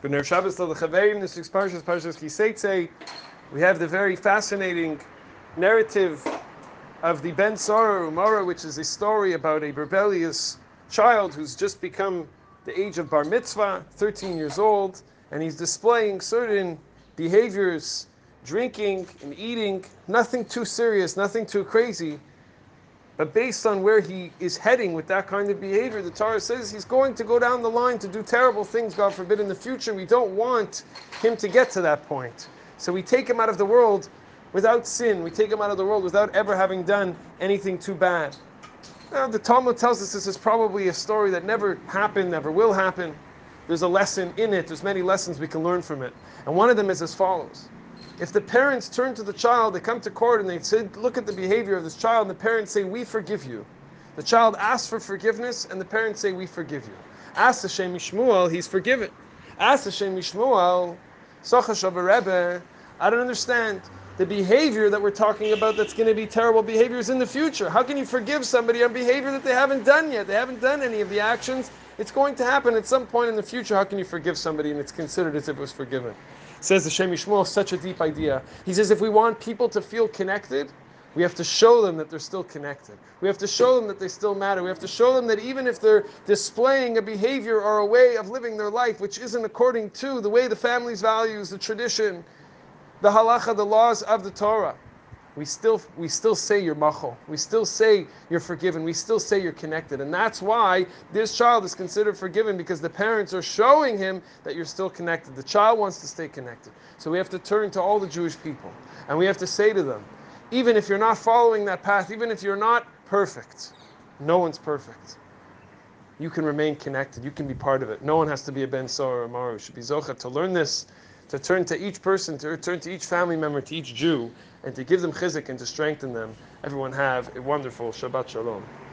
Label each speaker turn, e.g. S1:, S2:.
S1: we have the very fascinating narrative of the Ben Sora Umara, which is a story about a rebellious child who's just become the age of Bar Mitzvah, 13 years old, and he's displaying certain behaviors, drinking and eating, nothing too serious, nothing too crazy, but based on where he is heading with that kind of behavior, the Torah says he's going to go down the line to do terrible things, God forbid, in the future. We don't want him to get to that point. So we take him out of the world without sin. We take him out of the world without ever having done anything too bad. Now, the Talmud tells us this is probably a story that never happened, never will happen. There's a lesson in it. There's many lessons we can learn from it. And one of them is as follows. If the parents turn to the child, they come to court and they say, look at the behavior of this child, and the parents say, we forgive you. The child asks for forgiveness, and the parents say, we forgive you. Ask Hashem Mishmuel, he's forgiven. Ask Hashem Mishmuel, Rebbe, I don't understand. The behavior that we're talking about that's going to be terrible behaviors in the future. How can you forgive somebody on behavior that they haven't done yet? They haven't done any of the actions. It's going to happen at some point in the future. How can you forgive somebody and it's considered as if it was forgiven? says the Shem Mishmuel, such a deep idea. He says if we want people to feel connected, we have to show them that they're still connected. We have to show them that they still matter. We have to show them that even if they're displaying a behavior or a way of living their life which isn't according to the way the family's values, the tradition, the halacha, the laws of the Torah, we still we still say you're machol. We still say you're forgiven. We still say you're connected. And that's why this child is considered forgiven because the parents are showing him that you're still connected. The child wants to stay connected. So we have to turn to all the Jewish people and we have to say to them, even if you're not following that path, even if you're not perfect, no one's perfect. You can remain connected. You can be part of it. No one has to be a Ben Sora or a Maru. Should be Zocha to learn this to turn to each person, to turn to each family member, to each Jew, and to give them chizik and to strengthen them. Everyone have a wonderful Shabbat Shalom.